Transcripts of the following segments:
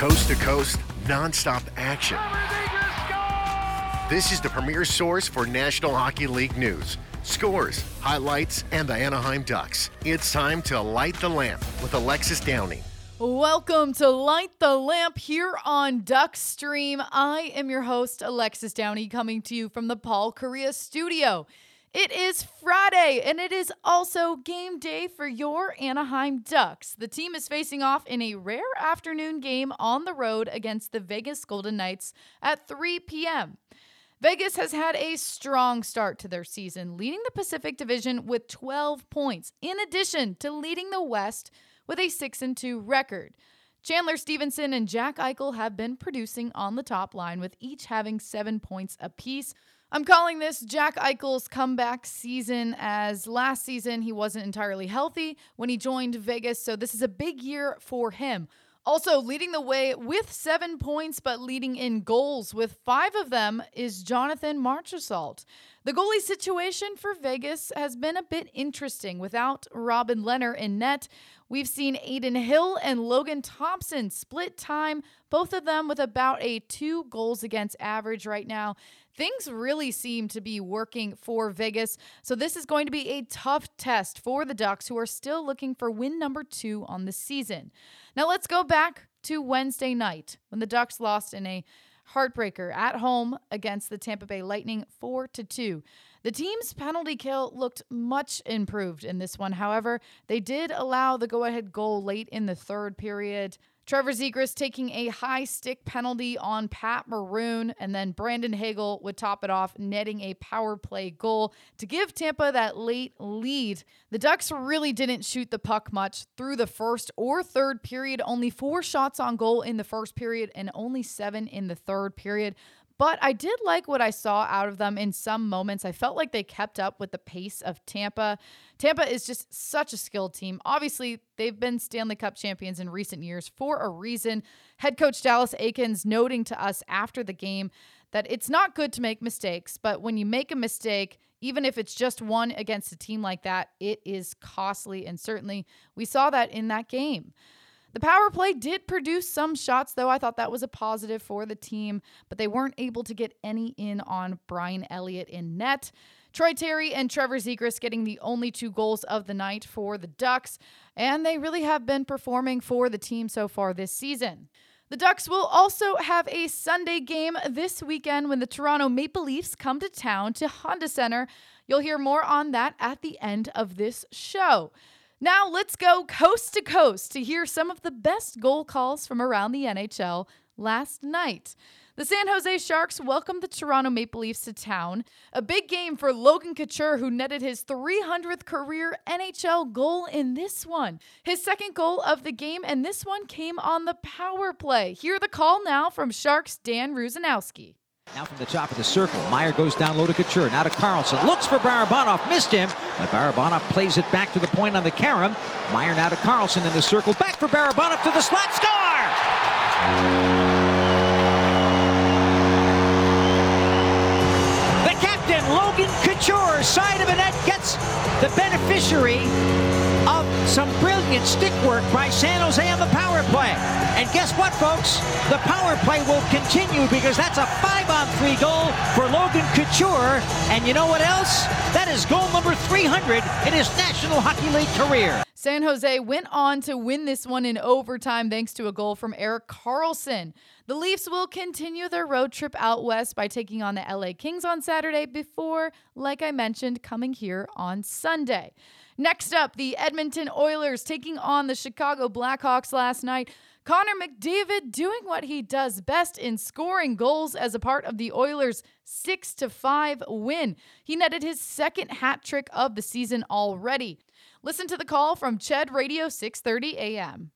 Coast to coast, nonstop action. This is the premier source for National Hockey League news, scores, highlights, and the Anaheim Ducks. It's time to light the lamp with Alexis Downie. Welcome to Light the Lamp here on Duck Stream. I am your host, Alexis Downie, coming to you from the Paul Kariya studio. It is Friday, and it is also game day for your Anaheim Ducks. The team is facing off in a rare afternoon game on the road against the Vegas Golden Knights at 3 p.m. Vegas has had a strong start to their season, leading the Pacific Division with 12 points, in addition to leading the West with a 6 2 record. Chandler Stephenson and Jack Eichel have been producing on the top line, with each having seven points apiece. I'm calling this Jack Eichel's comeback season as last season he wasn't entirely healthy when he joined Vegas, so this is a big year for him. Also, leading the way with seven points, but leading in goals with five of them is Jonathan Marchessault. The goalie situation for Vegas has been a bit interesting. Without Robin Lehner in net, we've seen Adin Hill and Logan Thompson split time, both of them with about a two goals against average right now. Things really seem to be working for Vegas, so this is going to be a tough test for the Ducks, who are still looking for win number two on the season. Now let's go back to Wednesday night when the Ducks lost in a heartbreaker at home against the Tampa Bay Lightning 4 to 2. The team's penalty kill looked much improved in this one. However, they did allow the go-ahead goal late in the third period. Trevor Zegras taking a high stick penalty on Pat Maroon, and then Brandon Hagel would top it off, netting a power play goal to give Tampa that late lead. The Ducks really didn't shoot the puck much through the first or third period, only four shots on goal in the first period and only seven in the third period. But I did like what I saw out of them in some moments. I felt like they kept up with the pace of Tampa. Tampa is just such a skilled team. Obviously, they've been Stanley Cup champions in recent years for a reason. Head coach Dallas Eakins noting to us after the game that it's not good to make mistakes, but when you make a mistake, even if it's just one against a team like that, it is costly. And certainly we saw that in that game. The power play did produce some shots, though. I thought that was a positive for the team, but they weren't able to get any in on Brian Elliott in net. Troy Terry and Trevor Zegras getting the only two goals of the night for the Ducks, and they really have been performing for the team so far this season. The Ducks will also have a Sunday game this weekend when the Toronto Maple Leafs come to town to Honda Center. You'll hear more on that at the end of this show. Now let's go coast to coast to hear some of the best goal calls from around the NHL last night. The San Jose Sharks welcomed the Toronto Maple Leafs to town. A big game for Logan Couture, who netted his 300th career NHL goal in this one. His second goal of the game, and this one came on the power play. Hear the call now from Sharks' Dan Rusanowsky. Now from the top of the circle, Meier goes down low to Couture. Now to Karlsson. Looks for Barabanov. Missed him. But Barabanov plays it back to the point on the carom. Meier now to Karlsson in the circle. Back for Barabanov to the slot. Score! The captain, Logan Couture, side of the net, gets the beneficiary of some brilliant stick work by San Jose on the power play. And guess what, folks? The power play will continue because that's a five-on-three goal for Logan Couture. And you know what else? That is goal number 300 in his National Hockey League career. San Jose went on to win this one in overtime thanks to a goal from Erik Karlsson. The Leafs will continue their road trip out west by taking on the LA Kings on Saturday before, like I mentioned, coming here on Sunday. Next up, the Edmonton Oilers taking on the Chicago Blackhawks last night. Connor McDavid doing what he does best in scoring goals as a part of the Oilers' 6 to 5 win. He netted his second hat trick of the season already. Listen to the call from CHED Radio 630 AM.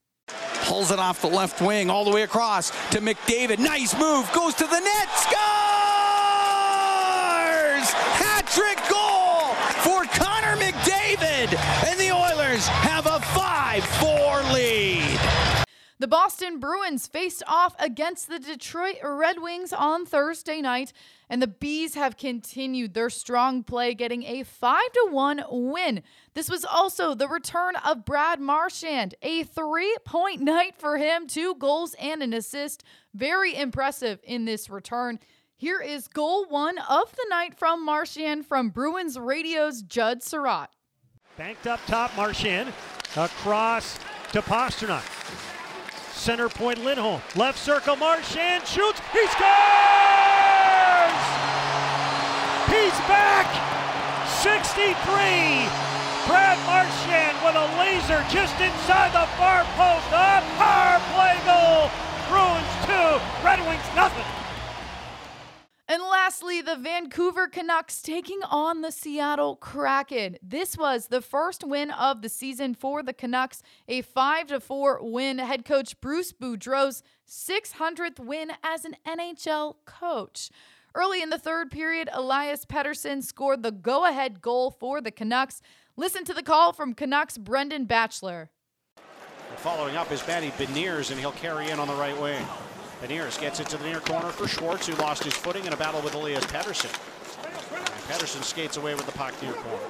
Pulls it off the left wing all the way across to McDavid. Nice move. Goes to the net. Scores! The Oilers have a 5 4 lead. The Boston Bruins faced off against the Detroit Red Wings on Thursday night, and the Bees have continued their strong play, getting a 5 1 win. This was also the return of Brad Marchand, a three point night for him, two goals and an assist. Very impressive in this return. Here is goal one of the night from Marchand from Bruins Radio's Judd Sirott. Banked up top, Marchand. Across to Pastrnak. Center point, Lindholm. Left circle, Marchand shoots. He scores! He's back! 63. Brad Marchand with a laser just inside the far post. A power play goal. Bruins 2, Red Wings nothing. And lastly, the Vancouver Canucks taking on the Seattle Kraken. This was the first win of the season for the Canucks, a 5 to 4 win. Head coach Bruce Boudreau's 600th win as an NHL coach. Early in the third period, Elias Pettersson scored the go ahead goal for the Canucks. Listen to the call from Canucks Brendan Batchelor. Following up is Matty Beniers, and he'll carry in on the right wing. Beniers gets it to the near corner for Schwartz, who lost his footing in a battle with Elias Pettersson. And Pettersson skates away with the puck near corner.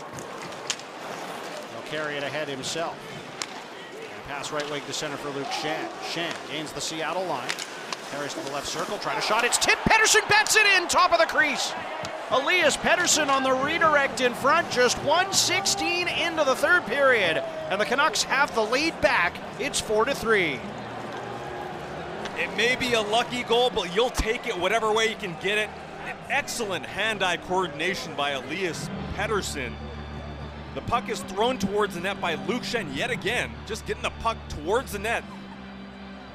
He'll carry it ahead himself. And pass right wing to center for Luke Schenn. Schenn gains the Seattle line. Carries to the left circle, trying to shot. It's tipped. Pettersson bets it in, top of the crease. Elias Pettersson on the redirect in front, just 116 into the third period. And the Canucks have the lead back. It's 4 to 3. It may be a lucky goal, but you'll take it whatever way you can get it. An excellent hand-eye coordination by Elias Pettersson. The puck is thrown towards the net by Luke Schenn yet again, just getting the puck towards the net.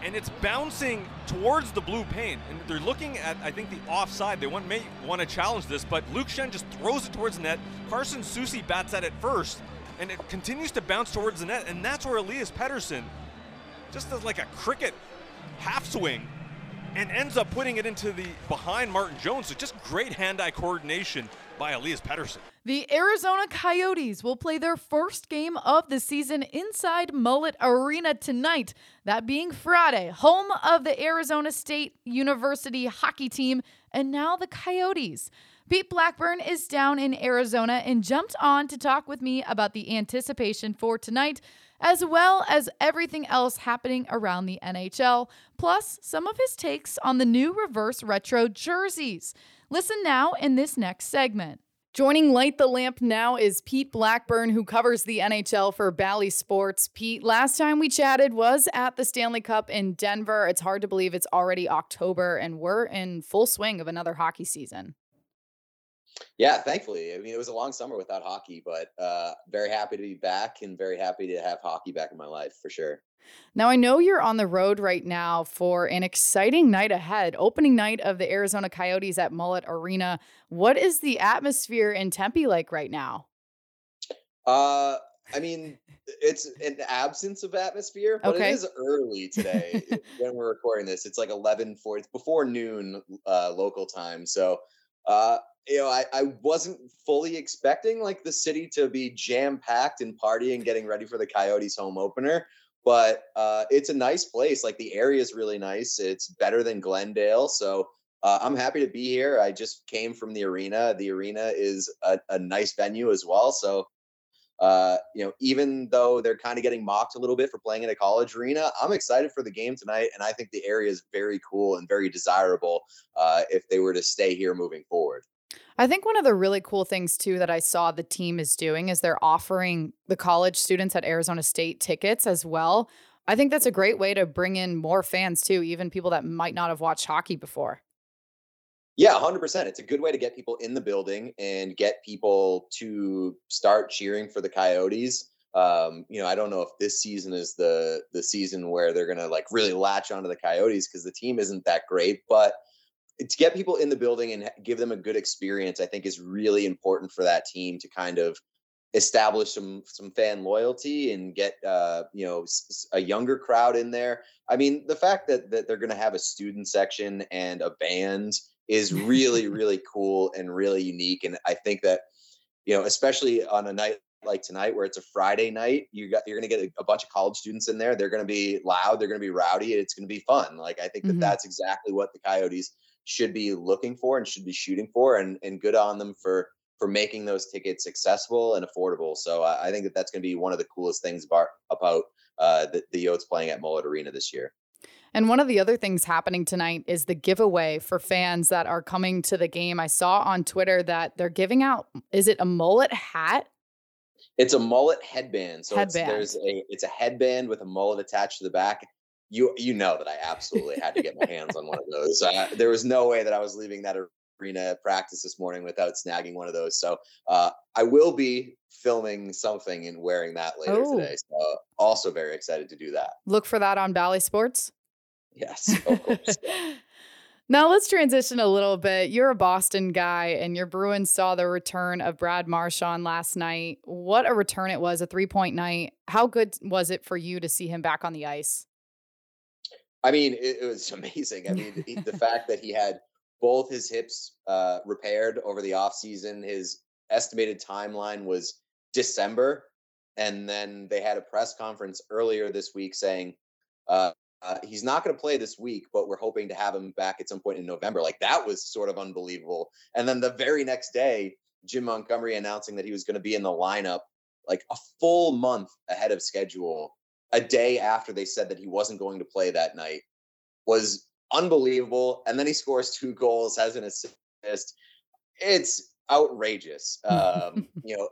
And it's bouncing towards the blue paint. And they're looking at, I think, the offside. They want, may want to challenge this, but Luke Schenn just throws it towards the net. Carson Soucy bats at it first, and it continues to bounce towards the net. And that's where Elias Pettersson, just as like a cricket half swing and ends up putting it into the behind Martin Jones. So just great hand-eye coordination by Elias Pettersson. The Arizona Coyotes will play their first game of the season inside Mullet Arena tonight, that being Friday, home of the Arizona State University hockey team, and now the Coyotes. Pete Blackburn is down in Arizona and jumped on to talk with me about the anticipation for tonight as well as everything else happening around the NHL, plus some of his takes on the new reverse retro jerseys. Listen now in this next segment. Joining Light the Lamp now is Pete Blackburn, who covers the NHL for Bally Sports. Pete, last time we chatted was at the Stanley Cup in Denver. It's hard to believe it's already October and we're in full swing of another hockey season. Yeah, thankfully. I mean, it was a long summer without hockey, but uh, very happy to be back and very happy to have hockey back in my life for sure. Now, I know you're on the road right now for an exciting night ahead, opening night of the Arizona Coyotes at Mullet Arena. What is the atmosphere in Tempe like right now? Uh, I mean, it's an absence of atmosphere, but okay. it is early today when we're recording this. It's like 11 4, it's before noon uh, local time. So, uh, you know, I, I wasn't fully expecting like the city to be jam packed and partying, getting ready for the Coyotes home opener. But uh, it's a nice place. Like the area is really nice. It's better than Glendale. So uh, I'm happy to be here. I just came from the arena. The arena is a, a nice venue as well. So uh, you know, even though they're kind of getting mocked a little bit for playing in a college arena, I'm excited for the game tonight, and I think the area is very cool and very desirable uh, if they were to stay here moving forward. I think one of the really cool things too that I saw the team is doing is they're offering the college students at Arizona State tickets as well. I think that's a great way to bring in more fans too, even people that might not have watched hockey before. Yeah, 100%. It's a good way to get people in the building and get people to start cheering for the Coyotes. Um, you know, I don't know if this season is the the season where they're going to like really latch onto the Coyotes because the team isn't that great, but to get people in the building and give them a good experience, I think is really important for that team to kind of establish some some fan loyalty and get uh, you know a younger crowd in there. I mean, the fact that that they're going to have a student section and a band is really really cool and really unique, and I think that you know especially on a night like tonight where it's a Friday night, you got you're going to get a, a, bunch of college students in there. They're going to be loud, they're going to be rowdy, it's going to be fun. Like I think that mm-hmm. that's exactly what the Coyotes should be looking for and should be shooting for and and good on them for for making those tickets accessible and affordable. So uh, I think that that's going to be one of the coolest things about about uh, the, the Yotes playing at Mullet Arena this year. And one of the other things happening tonight is the giveaway for fans that are coming to the game. I saw on Twitter that they're giving out, is it a mullet hat? It's a mullet headband. So headband. It's, there's a it's a headband with a mullet attached to the back. You you know that I absolutely had to get my hands on one of those. Uh, there was no way that I was leaving that arena practice this morning without snagging one of those. So uh, I will be filming something and wearing that later oh. today. So also very excited to do that. Look for that on Bally Sports. Yes, of course. now let's transition a little bit. You're a Boston guy, and your Bruins saw the return of Brad Marchand last night. What a return it was, a three point night. How good was it for you to see him back on the ice? I mean, it, it was amazing. I mean, the fact that he had both his hips uh, repaired over the offseason, his estimated timeline was December. And then they had a press conference earlier this week saying, uh, uh, he's not going to play this week, but we're hoping to have him back at some point in November. Like that was sort of unbelievable. And then the very next day, Jim Montgomery announcing that he was going to be in the lineup like a full month ahead of schedule, a day after they said that he wasn't going to play that night, was unbelievable. And then he scores two goals, has an assist. It's outrageous. Um, you know,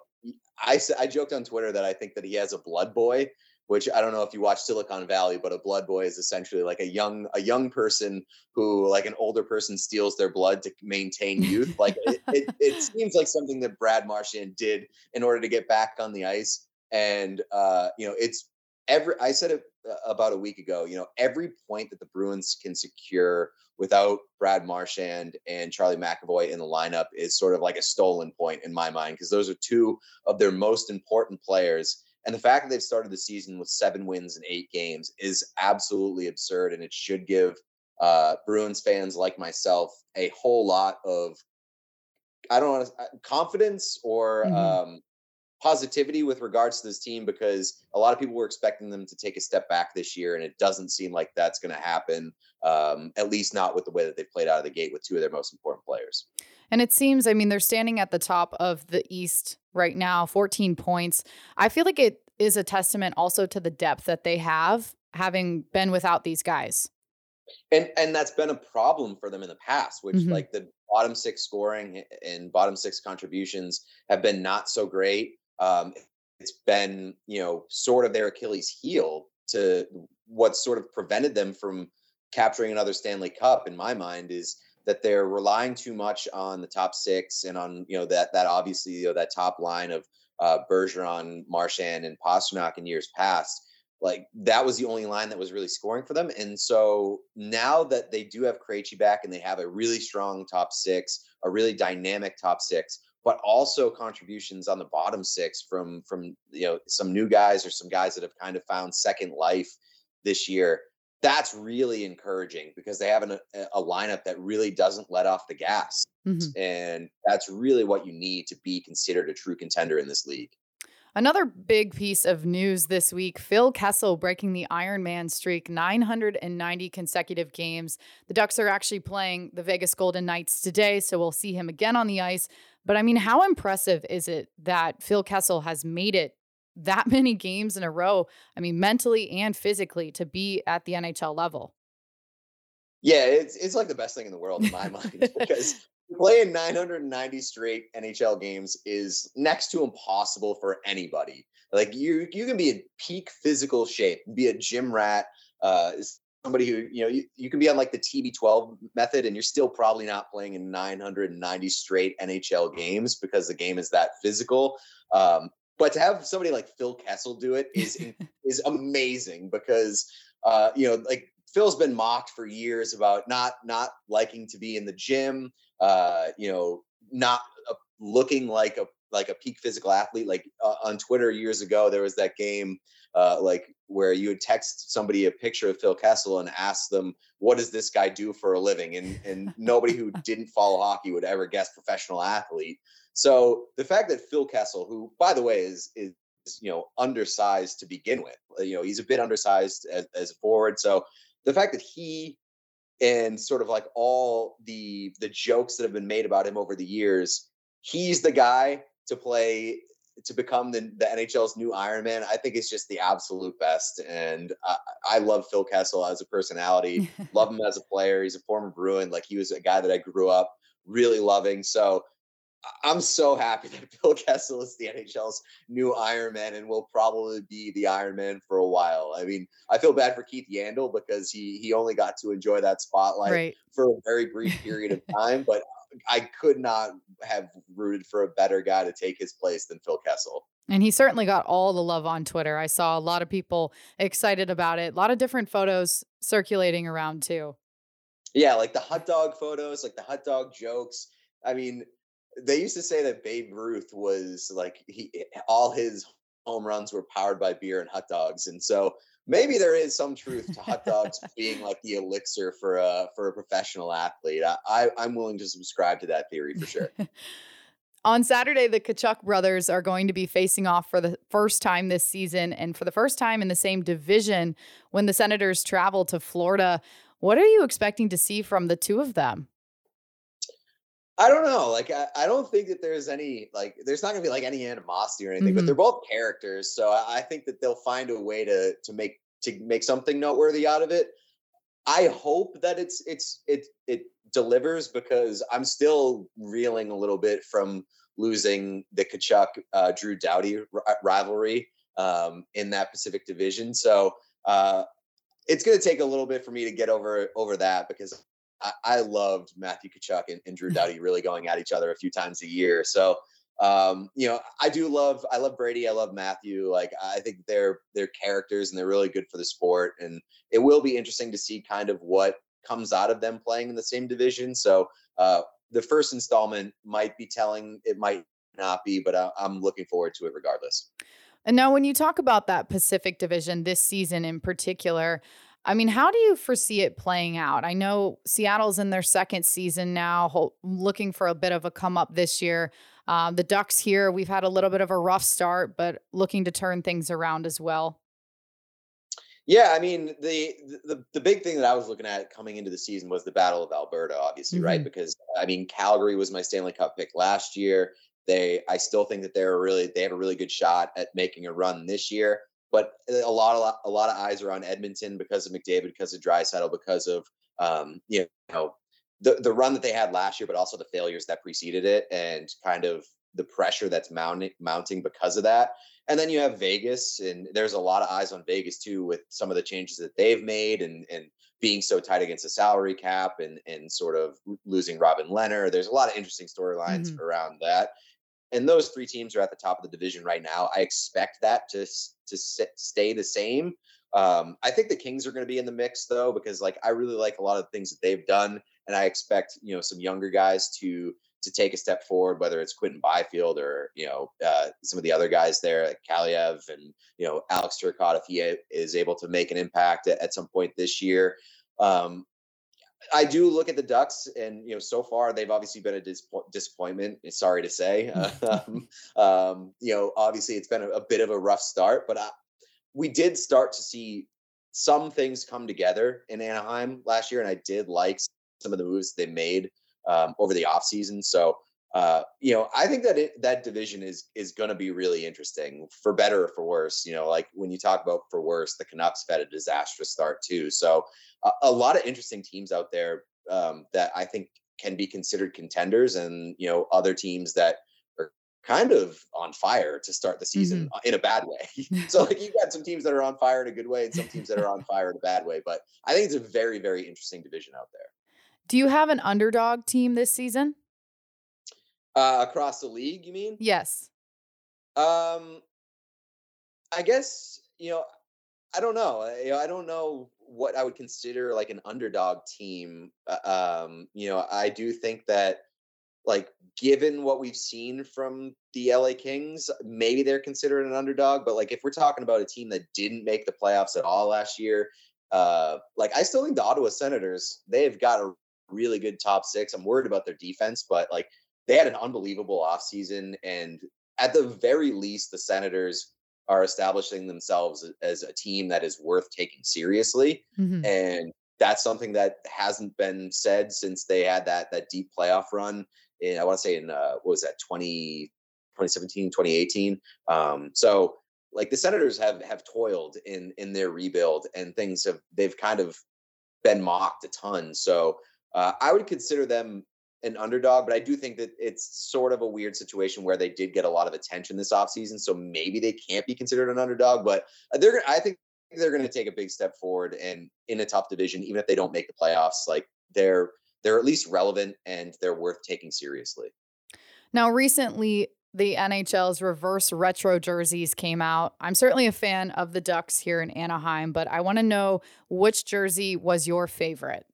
I I joked on Twitter that I think that he has a blood boy which I don't know if you watch Silicon Valley, but a blood boy is essentially like a young a young person who like an older person steals their blood to maintain youth. like it, it, it, seems like something that Brad Marchand did in order to get back on the ice. And uh, you know, it's every I said it uh, about a week ago. You know, every point that the Bruins can secure without Brad Marchand and Charlie McAvoy in the lineup is sort of like a stolen point in my mind because those are two of their most important players and the fact that they've started the season with seven wins in eight games is absolutely absurd. And it should give uh, Bruins fans like myself a whole lot of, I don't know, uh, confidence or mm-hmm. um, positivity with regards to this team because a lot of people were expecting them to take a step back this year. And it doesn't seem like that's going to happen, um, at least not with the way that they've played out of the gate with two of their most important players. And it seems, I mean, they're standing at the top of the East right now, 14 points. I feel like it is a testament also to the depth that they have having been without these guys. And and that's been a problem for them in the past, which mm-hmm. like the bottom six scoring and bottom six contributions have been not so great. Um, it's been you know sort of their Achilles heel to what sort of prevented them from capturing another Stanley Cup. In my mind, is that they're relying too much on the top six and on you know that that obviously you know that top line of uh, Bergeron, Marchand, and Pastrnak in years past. Like that was the only line that was really scoring for them. And so now that they do have Krejci back and they have a really strong top six, a really dynamic top six, but also contributions on the bottom six from from you know some new guys or some guys that have kind of found second life this year that's really encouraging because they have an, a lineup that really doesn't let off the gas. Mm-hmm. And that's really what you need to be considered a true contender in this league. Another big piece of news this week Phil Kessel breaking the Ironman streak, 990 consecutive games. The Ducks are actually playing the Vegas Golden Knights today, so we'll see him again on the ice. But I mean, how impressive is it that Phil Kessel has made it that many games in a row. I mean, mentally and physically to be at the NHL level. Yeah, it's it's like the best thing in the world in my mind because playing 990 straight NHL games is next to impossible for anybody. Like you you can be in peak physical shape, be a gym rat, uh, somebody who you know you, you can be on like the TB12 method and you're still probably not playing in 990 straight NHL games because the game is that physical. Um, but to have somebody like Phil Kessel do it is is amazing because uh, you know, like Phil's been mocked for years about not not liking to be in the gym, uh, you know, not uh, looking like a like a peak physical athlete. Like uh, on Twitter years ago, there was that game, uh, like where you would text somebody a picture of Phil Kessel and ask them, "What does this guy do for a living?" and and nobody who didn't follow hockey would ever guess professional athlete. So the fact that Phil Kessel, who by the way is is you know undersized to begin with, uh, you know he's a bit undersized as, as a forward. So the fact that he and sort of like all the the jokes that have been made about him over the years, he's the guy to play to become the, the NHL's new Iron Man, I think it's just the absolute best. And I, I love Phil Kessel as a personality, love him as a player. He's a former Bruin. Like he was a guy that I grew up really loving. So I'm so happy that Phil Kessel is the NHL's new Iron Man and will probably be the Iron Man for a while. I mean, I feel bad for Keith Yandle because he he only got to enjoy that spotlight right. for a very brief period of time, but I could not have rooted for a better guy to take his place than Phil Kessel. And he certainly got all the love on Twitter. I saw a lot of people excited about it. A lot of different photos circulating around too. Yeah, like the hot dog photos, like the hot dog jokes. I mean, they used to say that Babe Ruth was like he eh, all his home runs were powered by beer and hot dogs. And so maybe there is some truth to hot dogs being like the elixir for a for a professional athlete. I, I am willing to subscribe to that theory for sure. On Saturday, the Tkachuk brothers are going to be facing off for the first time this season and for the first time in the same division when the Senators travel to Florida. What are you expecting to see from the two of them? I don't know. Like, I, I don't think that there's any, like, there's not gonna be like any animosity or anything, mm-hmm. but they're both characters. So I, I think that they'll find a way to to make to make something noteworthy out of it. I hope that it's it's it it delivers because I'm still reeling a little bit from losing the Tkachuk uh, Drew Doughty r- rivalry um, in that Pacific Division. So uh, it's going to take a little bit for me to get over over that because I, I loved Matthew Tkachuk and, and Drew Doughty really going at each other a few times a year. So um, you know, I do love I love Brady, I love Matthew. Like I think they're they're characters and they're really good for the sport. And it will be interesting to see kind of what comes out of them playing in the same division. So uh, the first installment might be telling, it might not be, but I, I'm looking forward to it regardless. And now, when you talk about that Pacific Division this season in particular, I mean, how do you foresee it playing out? I know Seattle's in their second season now, looking for a bit of a come up this year. Uh, the Ducks here, we've had a little bit of a rough start, but looking to turn things around as well. Yeah, I mean the, the the big thing that I was looking at coming into the season was the Battle of Alberta, obviously, mm-hmm. right? Because I mean Calgary was my Stanley Cup pick last year. They, I still think that they're really they have a really good shot at making a run this year. But a lot of a lot of eyes are on Edmonton because of McDavid, because of Draisaitl, because of um, you know the the run that they had last year, but also the failures that preceded it, and kind of the pressure that's mounting mounting because of that. And then you have Vegas, and there's a lot of eyes on Vegas too, with some of the changes that they've made, and and being so tight against the salary cap, and and sort of losing Robin Lehner. There's a lot of interesting storylines mm-hmm. around that and those three teams are at the top of the division right now. I expect that to to stay the same. Um, I think the Kings are going to be in the mix though, because like I really like a lot of the things that they've done, and I expect you know some younger guys to to take a step forward, whether it's Quinton Byfield or you know uh, some of the other guys there, like Kaliyev and you know Alex Turcotte, if he is able to make an impact at, at some point this year. Um, I do look at the Ducks, and you know, so far they've obviously been a dis- disappointment. Sorry to say, um, um, you know, obviously it's been a, a, bit of a rough start, but I, we did start to see some things come together in Anaheim last year, and I did like some of the moves they made um, over the offseason. So, uh, you know, I think that it, that division is is going to be really interesting for better or for worse. You know, like when you talk about for worse, the Canucks had a disastrous start too. So a, a lot of interesting teams out there um, that I think can be considered contenders, and you know other teams that are kind of on fire to start the season mm-hmm. in a bad way. so like you've got some teams that are on fire in a good way, and some teams that are on fire in a bad way. But I think it's a very very interesting division out there. Do you have an underdog team this season? Uh, across the league, you mean? Yes. Um, I guess you know, I don't know. You know, I don't know what I would consider like an underdog team. Uh, um, you know, I do think that like given what we've seen from the LA Kings, maybe they're considered an underdog. But like if we're talking about a team that didn't make the playoffs at all last year, uh, like I still think the Ottawa Senators, they've got a really good top six. I'm worried about their defense, but like they had an unbelievable offseason. And at the very least, the Senators are establishing themselves as a team that is worth taking seriously. Mm-hmm. And that's something that hasn't been said since they had that that deep playoff run in I want to say in uh, what was that 20 2017 2018 um, so like the Senators have have toiled in in their rebuild and things have they've kind of been mocked a ton so uh, I would consider them an underdog, but I do think that it's sort of a weird situation where they did get a lot of attention this offseason. So maybe they can't be considered an underdog, but they're I think they're going to take a big step forward and in a tough division, even if they don't make the playoffs, like they're they're at least relevant and they're worth taking seriously. Now, recently, the NHL's reverse retro jerseys came out. I'm certainly a fan of the Ducks here in Anaheim, but I want to know which jersey was your favorite.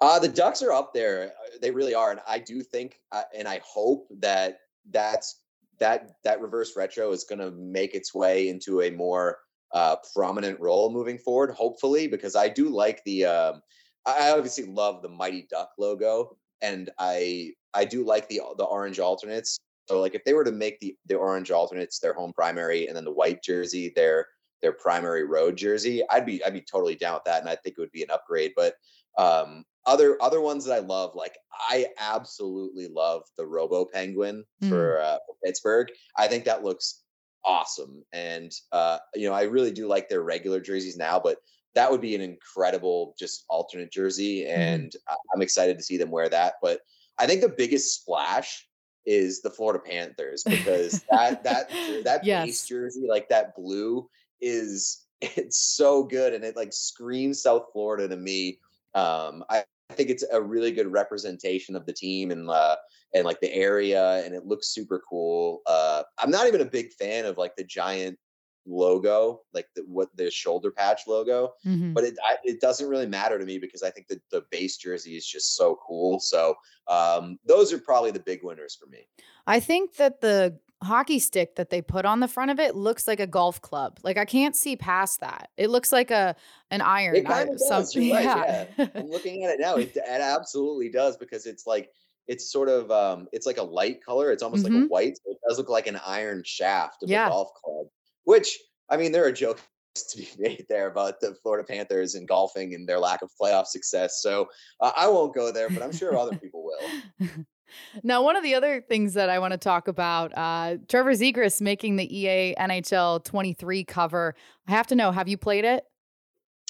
Uh, the Ducks are up there. Uh, they really are, and I do think, uh, and I hope that that's that that reverse retro is going to make its way into a more uh, prominent role moving forward. Hopefully, because I do like the. Um, I obviously love the Mighty Duck logo, and I I do like the the orange alternates. So like if they were to make the the orange alternates their home primary, and then the white jersey their their primary road jersey, I'd be I'd be totally down with that, and I think it would be an upgrade. But um, other other ones that I love, like I absolutely love the Robo Penguin mm. for, uh, for Pittsburgh. I think that looks awesome, and uh, you know I really do like their regular jerseys now, but that would be an incredible just alternate jersey, mm-hmm. and mm. I'm excited to see them wear that. But I think the biggest splash is the Florida Panthers because that that that yes. base jersey, like that blue, is it's so good and it like screams South Florida to me. Um, I, I think it's a really good representation of the team and uh, and like the area, and it looks super cool. Uh, I'm not even a big fan of like the giant logo, like the what the shoulder patch logo, mm-hmm. but it I, it doesn't really matter to me because I think that the base jersey is just so cool. So um, those are probably the big winners for me. I think that the hockey stick that they put on the front of it looks like a golf club. Like I can't see past that. It looks like a an iron. It kind of does. Right, yeah. yeah. I'm looking at it now. It, it, absolutely does because it's like it's sort of um it's like a light color. It's almost mm-hmm. like a mm-hmm. white. So it does look like an iron shaft of yeah. a golf club. Which I mean, there are jokes to be made there about the Florida Panthers and golfing and their lack of playoff success. So uh, I won't go there, but I'm sure other people will. Now, one of the other things that I want to talk about, uh, Trevor Zegras making the EA NHL 23 cover. I have to know, have you played it?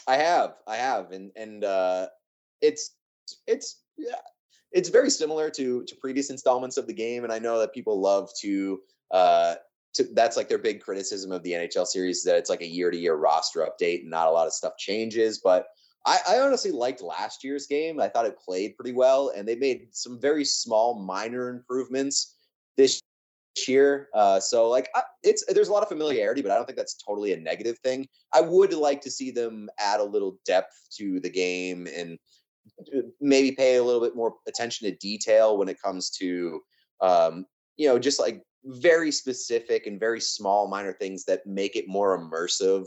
I have, I have, and and uh, it's it's yeah, it's very similar to to previous installments of the game, and I know that people love to uh, to, that's like their big criticism of the NHL series that it's like a year to year roster update and not a lot of stuff changes. But I, I, honestly liked last year's game. I thought it played pretty well, and they made some very small, minor improvements this year. Uh, so like I, it's there's a lot of familiarity, but I don't think that's totally a negative thing. I would like to see them add a little depth to the game and uh, maybe pay a little bit more attention to detail when it comes to um, you know just like very specific and very small minor things that make it more immersive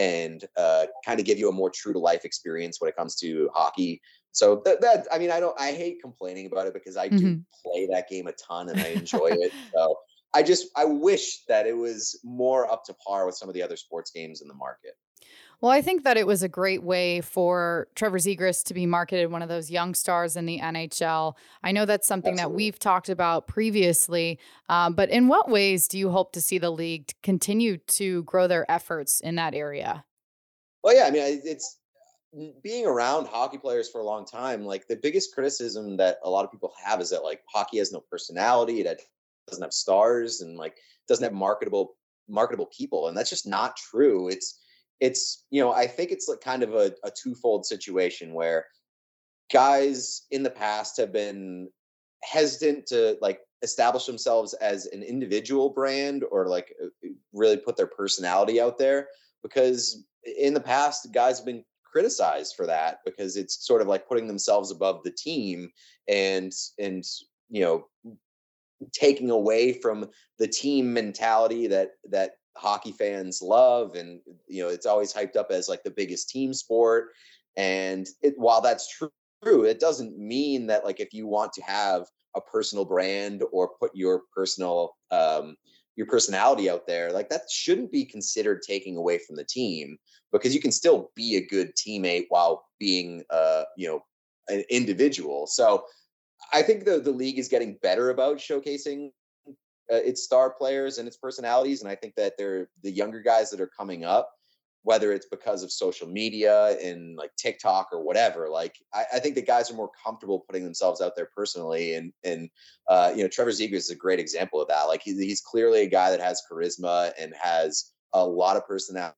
and uh, kind of give you a more true to life experience when it comes to hockey. So that, that I mean, I don't, I hate complaining about it because I mm-hmm. do play that game a ton and I enjoy it. So I just, I wish that it was more up to par with some of the other sports games in the market. Well, I think that it was a great way for Trevor Zegras to be marketed one of those young stars in the NHL. I know that's something Absolutely. that we've talked about previously, um, but in what ways do you hope to see the league continue to grow their efforts in that area? Well, yeah, I mean, it's being around hockey players for a long time. Like the biggest criticism that a lot of people have is that like hockey has no personality, it doesn't have stars, and like doesn't have marketable marketable people, and that's just not true. It's it's you know i think it's like kind of a, a twofold situation where guys in the past have been hesitant to like establish themselves as an individual brand or like uh, really put their personality out there because in the past guys have been criticized for that because it's sort of like putting themselves above the team and and you know taking away from the team mentality that that hockey fans love and you know it's always hyped up as like the biggest team sport. And it, while that's true it doesn't mean that like if you want to have a personal brand or put your personal um your personality out there like that shouldn't be considered taking away from the team because you can still be a good teammate while being uh you know an individual. So i think the the league is getting better about showcasing uh, its star players and its personalities and i think that they're the younger guys that are coming up whether it's because of social media and like TikTok or whatever. Like I, I, think the guys are more comfortable putting themselves out there personally. And and uh, you know, Trevor Zegras is a great example of that. Like he, he's clearly a guy that has charisma and has a lot of personality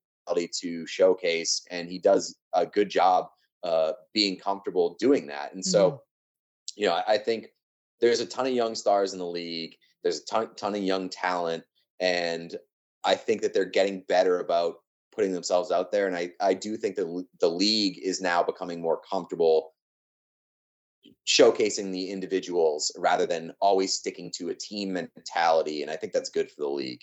to showcase, and he does a good job uh, being comfortable doing that. And so, mm-hmm. you know, I, I think there's a ton of young stars in the league. There's a ton, ton of young talent, and I think that they're getting better about putting themselves out there. And I, I do think that the league is now becoming more comfortable showcasing the individuals rather than always sticking to a team mentality. And I think that's good for the league.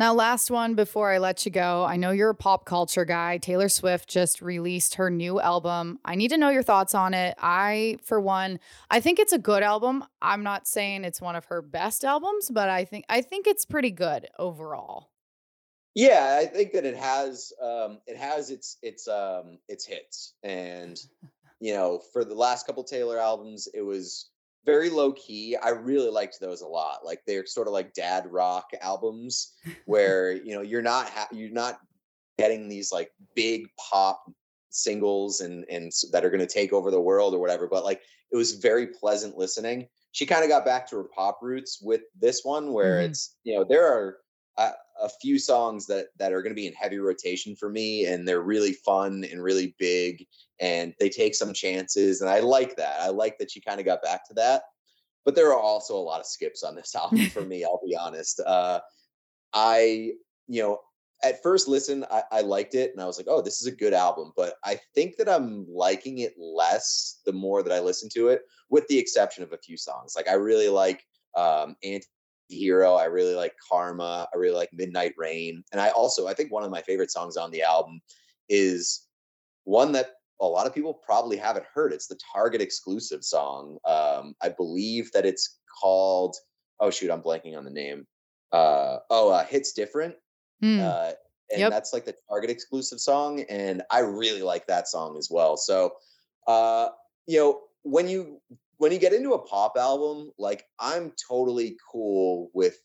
Now, last one before I let you go. I know you're a pop culture guy. Taylor Swift just released her new album. I need to know your thoughts on it. I, for one, I think it's a good album. I'm not saying it's one of her best albums, but I think I think it's pretty good overall. Yeah, I think that it has um, it has its its um, its hits, and you know, for the last couple Taylor albums, it was very low key. I really liked those a lot. Like they're sort of like dad rock albums, where you know you're not ha- you're not getting these like big pop singles and and that are going to take over the world or whatever. But like it was very pleasant listening. She kind of got back to her pop roots with this one, where mm-hmm. it's you know there are a, a few songs that that are going to be in heavy rotation for me, and they're really fun and really big, and they take some chances, and I like that. I like that she kind of got back to that. But there are also a lot of skips on this album for me. I'll be honest. Uh, I you know at first listen I, I, liked it and i was like oh this is a good album but i think that i'm liking it less the more that i listen to it with the exception of a few songs like i really like um anti Hero. I really like Karma. I really like Midnight Rain. And I also, I think one of my favorite songs on the album is one that a lot of people probably haven't heard. It's the Target exclusive song. Um, I believe that it's called, oh shoot, I'm blanking on the name. Uh, oh, uh, Hits Different. Mm. Uh, and yep. that's like the Target exclusive song. And I really like that song as well. So, uh, you know, when you when you get into a pop album, like I'm totally cool with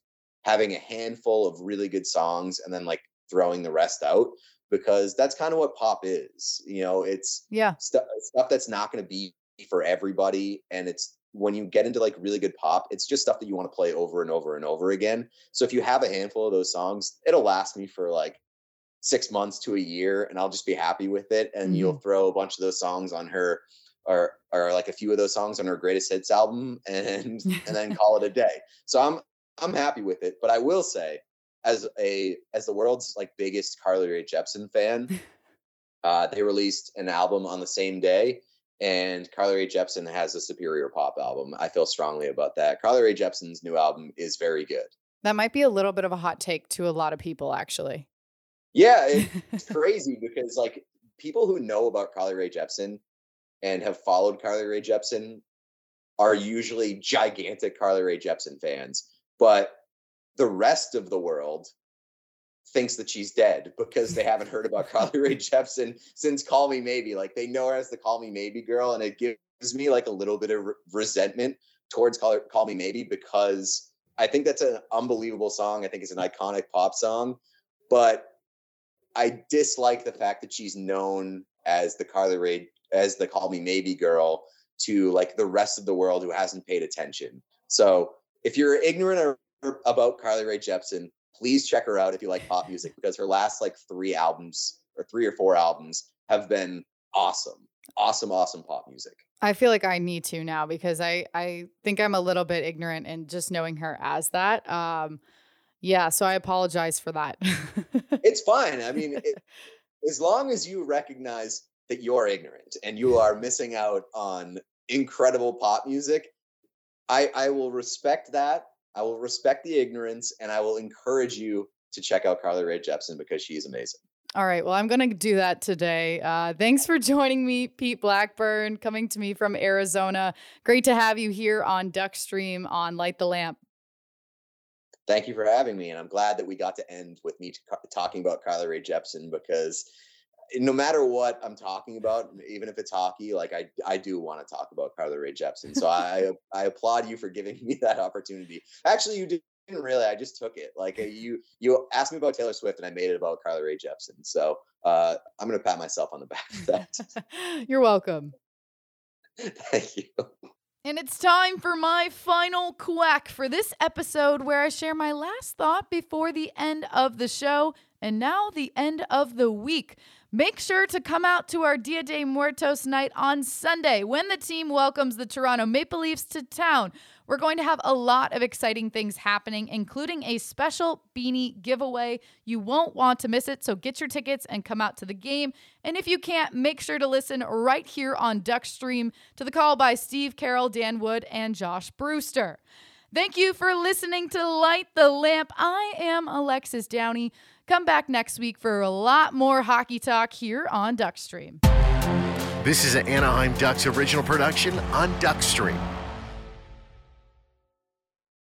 having a handful of really good songs and then like throwing the rest out because that's kind of what pop is. You know, it's yeah stuff stuff that's not going to be for everybody, and it's when you get into like really good pop, it's just stuff that you want to play over and over and over again. So if you have a handful of those songs, it'll last me for like six months to a year, and I'll just be happy with it. And mm-hmm. you'll throw a bunch of those songs on her or or like a few of those songs on her greatest hits album and and then call it a day. So I'm I'm happy with it. But I will say, as a as the world's like biggest Carly Rae Jepsen fan, uh, they released an album on the same day, and Carly Rae Jepsen has a superior pop album. I feel strongly about that. Carly Rae Jepsen's new album is very good. That might be a little bit of a hot take to a lot of people, actually. Yeah, it's crazy because like people who know about Carly Rae Jepsen and have followed Carly Rae Jepsen are usually gigantic Carly Rae Jepsen fans, but the rest of the world thinks that she's dead because they haven't heard about Carly Rae Jepsen since Call Me Maybe. Like they know her as the Call Me Maybe girl, and it gives me like a little bit of re- resentment towards Call, Call Me Maybe because I think that's an unbelievable song. I think it's an iconic pop song, but I dislike the fact that she's known as the Carly Rae as the call me maybe girl to like the rest of the world who hasn't paid attention. So if you're ignorant about Carly Rae Jepsen, please check her out if you like pop music because her last like three albums or three or four albums have been awesome. Awesome, awesome pop music. I feel like I need to now because I I think I'm a little bit ignorant in just knowing her as that. Um yeah, so I apologize for that. it's fine. I mean, it, as long as you recognize that you're ignorant and you are missing out on incredible pop music. I, I will respect that. I will respect the ignorance and I will encourage you to check out Carly Rae Jepsen because she's amazing. All right. Well, I'm going to do that today. Uh, thanks for joining me, Pete Blackburn, coming to me from Arizona. Great to have you here on Duckstream on Light the Lamp. Thank you for having me. And I'm glad that we got to end with me t- talking about Carly Rae Jepsen because no matter what I'm talking about, even if it's hockey, like I, I do want to talk about Carly Rae Jepsen. So I, I applaud you for giving me that opportunity. Actually, you did didn't really. I just took it. Like uh, you, you asked me about Taylor Swift, and I made it about Carly Rae Jepsen. So uh, I'm gonna pat myself on the back for that. You're welcome. Thank you. And it's time for my final quack for this episode, where I share my last thought before the end of the show and now the end of the week. Make sure to come out to our Dia de Muertos night on Sunday when the team welcomes the Toronto Maple Leafs to town. We're going to have a lot of exciting things happening, including a special beanie giveaway. You won't want to miss it, so get your tickets and come out to the game. And if you can't, make sure to listen right here on Duckstream to the call by Steve Carroll, Dan Wood, and Josh Brewster. Thank you for listening to Light the Lamp. I am Alexis Downie. Come back next week for a lot more hockey talk here on Duckstream. This is an Anaheim Ducks original production on Duckstream.